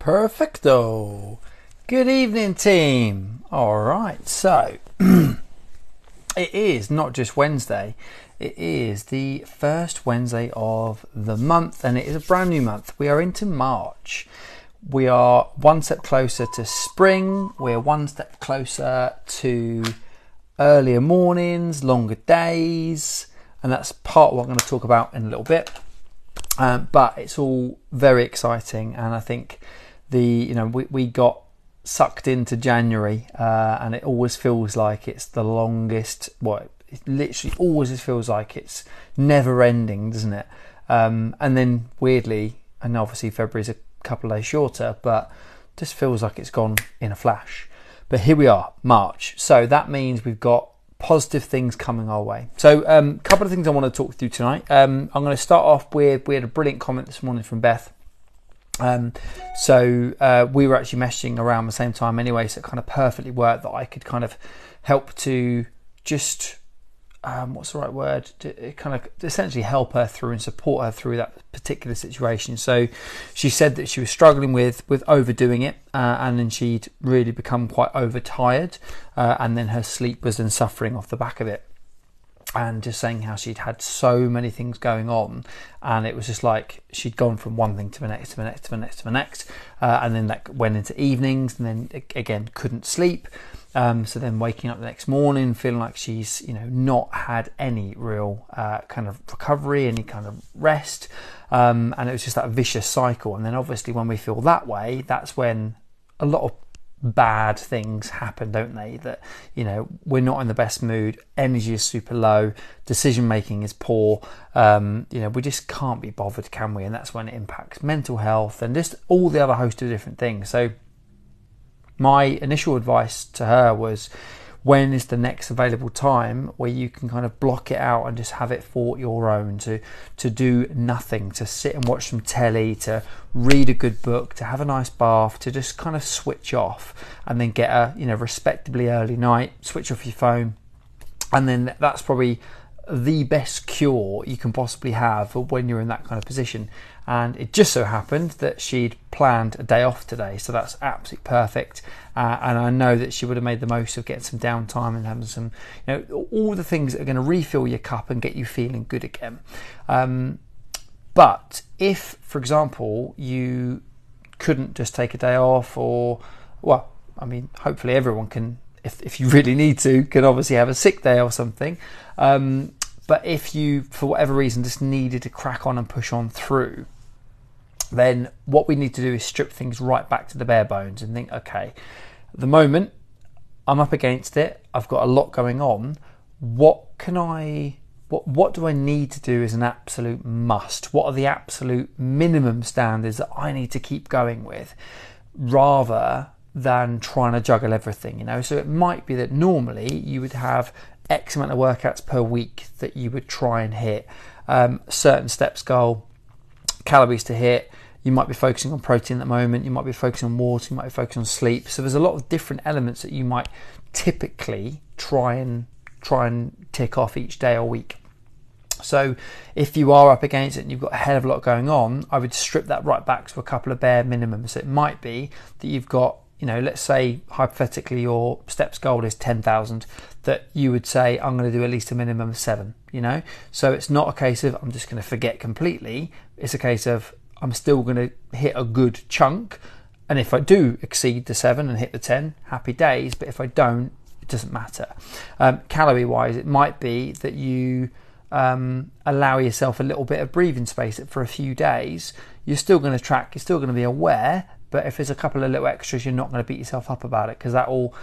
Perfecto. Good evening, team. All right, so it is not just Wednesday, it is the first Wednesday of the month, and it is a brand new month. We are into March. We are one step closer to spring, we're one step closer to earlier mornings, longer days, and that's part of what I'm going to talk about in a little bit. Um, but it's all very exciting, and I think the you know we, we got sucked into January, uh, and it always feels like it's the longest. What well, it literally always feels like it's never ending, doesn't it? Um, and then weirdly, and obviously February's a couple of days shorter, but just feels like it's gone in a flash. But here we are, March. So that means we've got positive things coming our way. So a um, couple of things I want to talk through tonight. Um, I'm going to start off with we had a brilliant comment this morning from Beth um, so uh, we were actually messaging around the same time anyway, so it kind of perfectly worked that I could kind of help to just um, what's the right word? Kind of essentially help her through and support her through that particular situation. So she said that she was struggling with with overdoing it, uh, and then she'd really become quite overtired, uh, and then her sleep was then suffering off the back of it and just saying how she'd had so many things going on, and it was just like she'd gone from one thing to the next, to the next, to the next, to the next, uh, and then that went into evenings, and then again couldn't sleep. Um, so then waking up the next morning feeling like she's you know not had any real uh, kind of recovery, any kind of rest, um, and it was just that vicious cycle. And then obviously when we feel that way, that's when a lot of bad things happen, don't they? That, you know, we're not in the best mood, energy is super low, decision making is poor, um, you know, we just can't be bothered, can we? And that's when it impacts mental health and just all the other host of different things. So, my initial advice to her was when is the next available time where you can kind of block it out and just have it for your own to to do nothing to sit and watch some telly to read a good book to have a nice bath to just kind of switch off and then get a you know respectably early night switch off your phone. And then that's probably the best cure you can possibly have when you're in that kind of position. And it just so happened that she'd planned a day off today, so that's absolutely perfect. Uh, and I know that she would have made the most of getting some downtime and having some, you know, all the things that are going to refill your cup and get you feeling good again. Um, but if, for example, you couldn't just take a day off, or, well, I mean, hopefully everyone can if, if you really need to, can obviously have a sick day or something. Um, but if you, for whatever reason, just needed to crack on and push on through, then what we need to do is strip things right back to the bare bones and think, okay, the moment I'm up against it, I've got a lot going on. What can I, what, what do I need to do as an absolute must? What are the absolute minimum standards that I need to keep going with rather than trying to juggle everything, you know? So it might be that normally you would have X amount of workouts per week that you would try and hit. Um, certain steps goal, calories to hit. You might be focusing on protein at the moment. You might be focusing on water. You might be focusing on sleep. So there's a lot of different elements that you might typically try and try and tick off each day or week. So if you are up against it and you've got a hell of a lot going on, I would strip that right back to a couple of bare minimums. So it might be that you've got you know, let's say hypothetically your steps goal is 10,000, that you would say, I'm going to do at least a minimum of seven, you know? So it's not a case of I'm just going to forget completely. It's a case of I'm still going to hit a good chunk. And if I do exceed the seven and hit the 10, happy days. But if I don't, it doesn't matter. Um, calorie wise, it might be that you um, allow yourself a little bit of breathing space for a few days. You're still going to track, you're still going to be aware, but if there's a couple of little extras, you're not going to beat yourself up about it because that will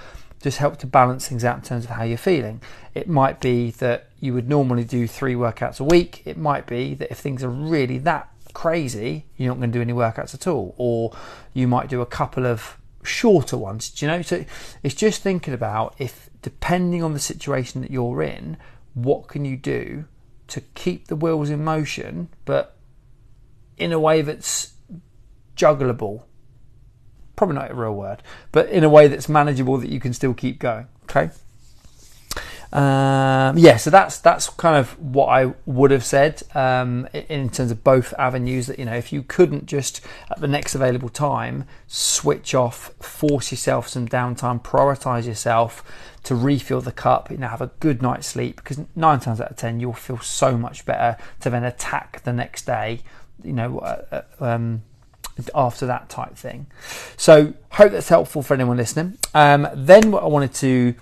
just help to balance things out in terms of how you're feeling. It might be that you would normally do three workouts a week. It might be that if things are really that crazy, you're not going to do any workouts at all, or you might do a couple of shorter ones. Do you know? So it's just thinking about if, depending on the situation that you're in, what can you do to keep the wheels in motion, but in a way that's juggleable probably not a real word, but in a way that's manageable that you can still keep going. Okay. Um, yeah, so that's that's kind of what I would have said um, in terms of both avenues. That you know, if you couldn't just at the next available time switch off, force yourself some downtime, prioritize yourself to refill the cup, you know, have a good night's sleep because nine times out of ten you'll feel so much better to then attack the next day. You know, uh, uh um, after that type thing. So hope that's helpful for anyone listening. Um, then what I wanted to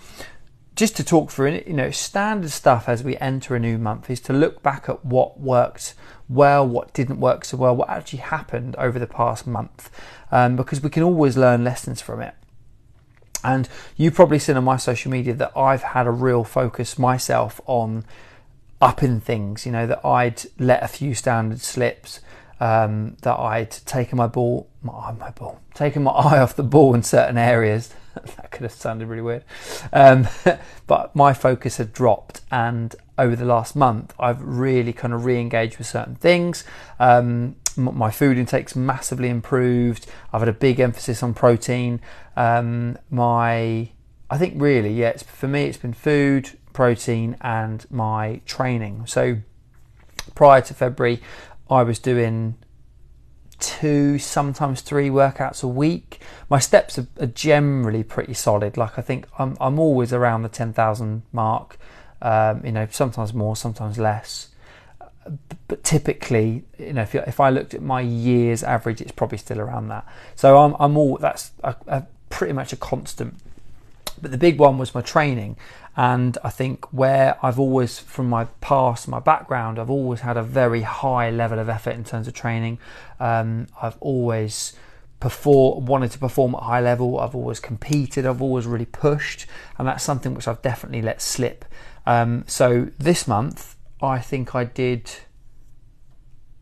just to talk through you know, standard stuff as we enter a new month is to look back at what worked well, what didn't work so well, what actually happened over the past month, um, because we can always learn lessons from it. And you've probably seen on my social media that I've had a real focus myself on upping things, you know, that I'd let a few standard slips, um, that I'd taken my ball, my, my ball, taken my eye off the ball in certain areas that could have sounded really weird. Um, but my focus had dropped, and over the last month, I've really kind of re engaged with certain things. Um, my food intake's massively improved. I've had a big emphasis on protein. Um, my, I think really, yeah, it's, for me, it's been food, protein, and my training. So prior to February, I was doing two, sometimes three workouts a week. My steps are, are generally pretty solid. Like I think I'm, I'm always around the 10,000 mark. Um, you know, sometimes more, sometimes less. But typically, you know, if, if I looked at my year's average, it's probably still around that. So I'm, I'm all that's a, a, pretty much a constant. But the big one was my training, and I think where I've always, from my past, my background, I've always had a very high level of effort in terms of training. Um, I've always perform, wanted to perform at high level. I've always competed. I've always really pushed, and that's something which I've definitely let slip. Um, so this month, I think I did.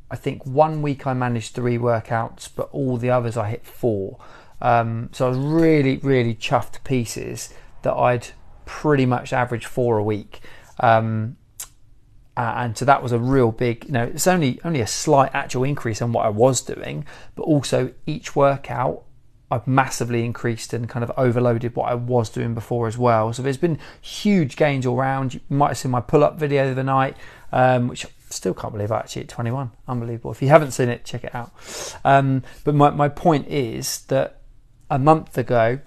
I think one week I managed three workouts, but all the others I hit four. Um, so I was really, really chuffed to pieces that I'd pretty much average four a week. Um, and so that was a real big, you know, it's only only a slight actual increase on what I was doing, but also each workout I've massively increased and kind of overloaded what I was doing before as well. So there's been huge gains all around. You might have seen my pull-up video the other night, um, which I still can't believe I actually at 21. Unbelievable. If you haven't seen it, check it out. Um, but my, my point is that a month ago,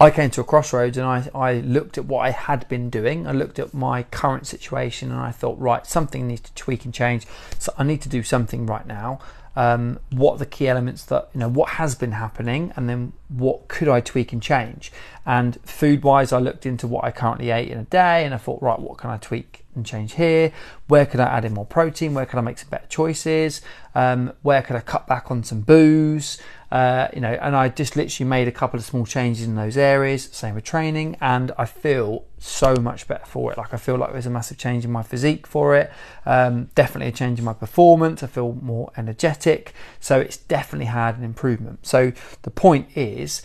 I came to a crossroads and I, I looked at what I had been doing. I looked at my current situation and I thought, right, something needs to tweak and change. So I need to do something right now. Um, what are the key elements that, you know, what has been happening and then what could I tweak and change? And food wise, I looked into what I currently ate in a day and I thought, right, what can I tweak and change here? Where could I add in more protein? Where could I make some better choices? Um, where could I cut back on some booze? Uh, you know, and I just literally made a couple of small changes in those areas. Same with training, and I feel so much better for it. Like I feel like there's a massive change in my physique for it. Um, definitely a change in my performance. I feel more energetic. So it's definitely had an improvement. So the point is,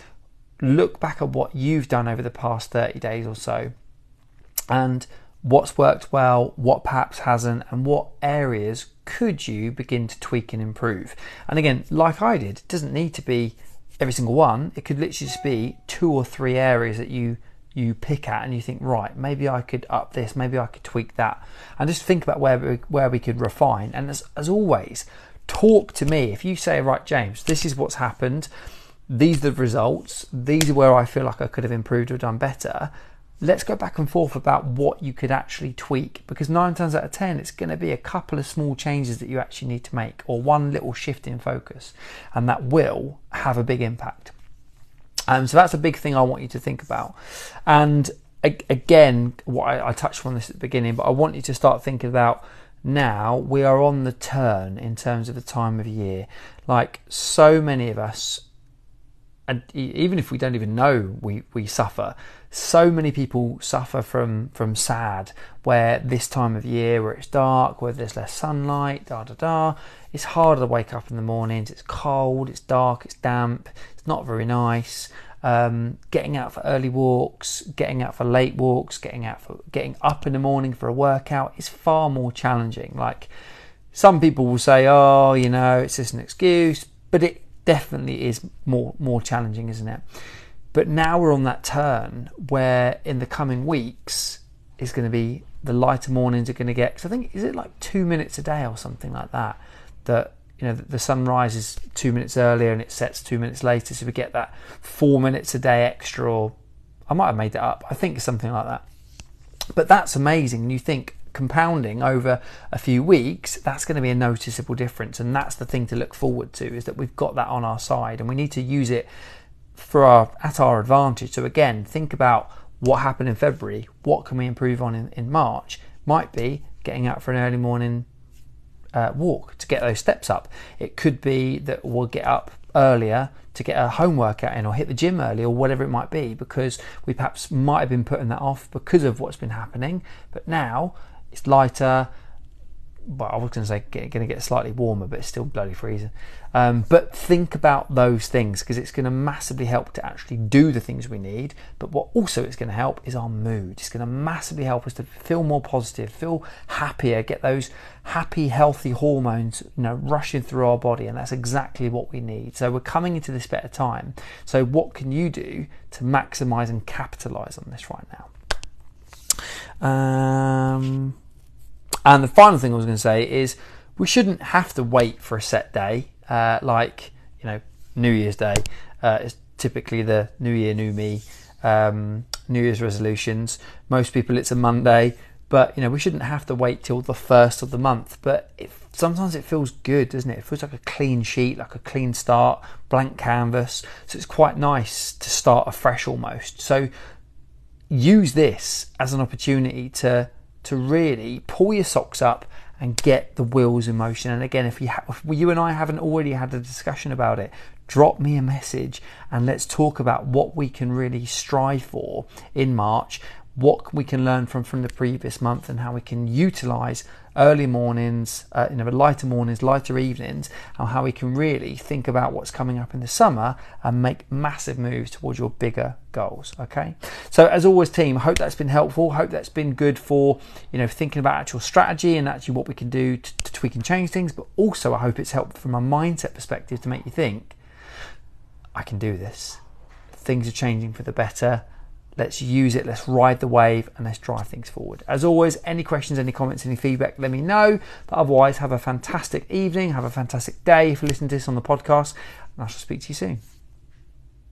look back at what you've done over the past 30 days or so, and what's worked well, what perhaps hasn't, and what areas could you begin to tweak and improve? And again, like I did, it doesn't need to be every single one. It could literally just be two or three areas that you you pick at and you think, right, maybe I could up this, maybe I could tweak that, and just think about where we, where we could refine. And as, as always, talk to me. If you say, right, James, this is what's happened, these are the results, these are where I feel like I could have improved or done better let's go back and forth about what you could actually tweak because nine times out of ten it's going to be a couple of small changes that you actually need to make or one little shift in focus and that will have a big impact. Um, so that's a big thing i want you to think about. And again what I, I touched on this at the beginning but i want you to start thinking about now we are on the turn in terms of the time of year. Like so many of us and even if we don't even know we, we suffer so many people suffer from from sad where this time of year where it's dark where there's less sunlight da da da it's harder to wake up in the mornings. It's cold it's dark it's damp it's not very nice. Um, getting out for early walks getting out for late walks getting out for getting up in the morning for a workout is far more challenging. Like some people will say oh you know it's just an excuse but it definitely is more more challenging isn't it but now we're on that turn where in the coming weeks, is going to be the lighter mornings are going to get. Because I think is it like two minutes a day or something like that. That you know the sun rises two minutes earlier and it sets two minutes later, so we get that four minutes a day extra. Or I might have made that up. I think it's something like that. But that's amazing. And you think compounding over a few weeks, that's going to be a noticeable difference. And that's the thing to look forward to is that we've got that on our side and we need to use it for our at our advantage. So again, think about what happened in February, what can we improve on in, in March? Might be getting out for an early morning uh, walk to get those steps up. It could be that we'll get up earlier to get a home workout in or hit the gym early or whatever it might be because we perhaps might have been putting that off because of what's been happening. But now it's lighter. but I was going to say going to get slightly warmer, but it's still bloody freezing. Um, but think about those things because it's going to massively help to actually do the things we need. But what also it's going to help is our mood. It's going to massively help us to feel more positive, feel happier, get those happy, healthy hormones, you know, rushing through our body, and that's exactly what we need. So we're coming into this better time. So what can you do to maximize and capitalize on this right now? Um, and the final thing I was going to say is we shouldn't have to wait for a set day, uh, like you know New Year's Day. Uh, it's typically the New Year, New Me, um, New Year's resolutions. Most people it's a Monday, but you know we shouldn't have to wait till the first of the month. But it, sometimes it feels good, doesn't it? It feels like a clean sheet, like a clean start, blank canvas. So it's quite nice to start afresh almost. So use this as an opportunity to to really pull your socks up and get the wheels in motion. And again, if you ha- if you and I haven't already had a discussion about it, drop me a message and let's talk about what we can really strive for in March what we can learn from from the previous month and how we can utilize early mornings, uh, you know, lighter mornings, lighter evenings, and how we can really think about what's coming up in the summer and make massive moves towards your bigger goals. Okay. So as always, team, hope that's been helpful. Hope that's been good for you know thinking about actual strategy and actually what we can do to, to tweak and change things. But also, I hope it's helpful from a mindset perspective to make you think, I can do this. Things are changing for the better Let's use it, let's ride the wave, and let's drive things forward. As always, any questions, any comments, any feedback, let me know. But otherwise, have a fantastic evening, have a fantastic day if you listen to this on the podcast, and I shall speak to you soon.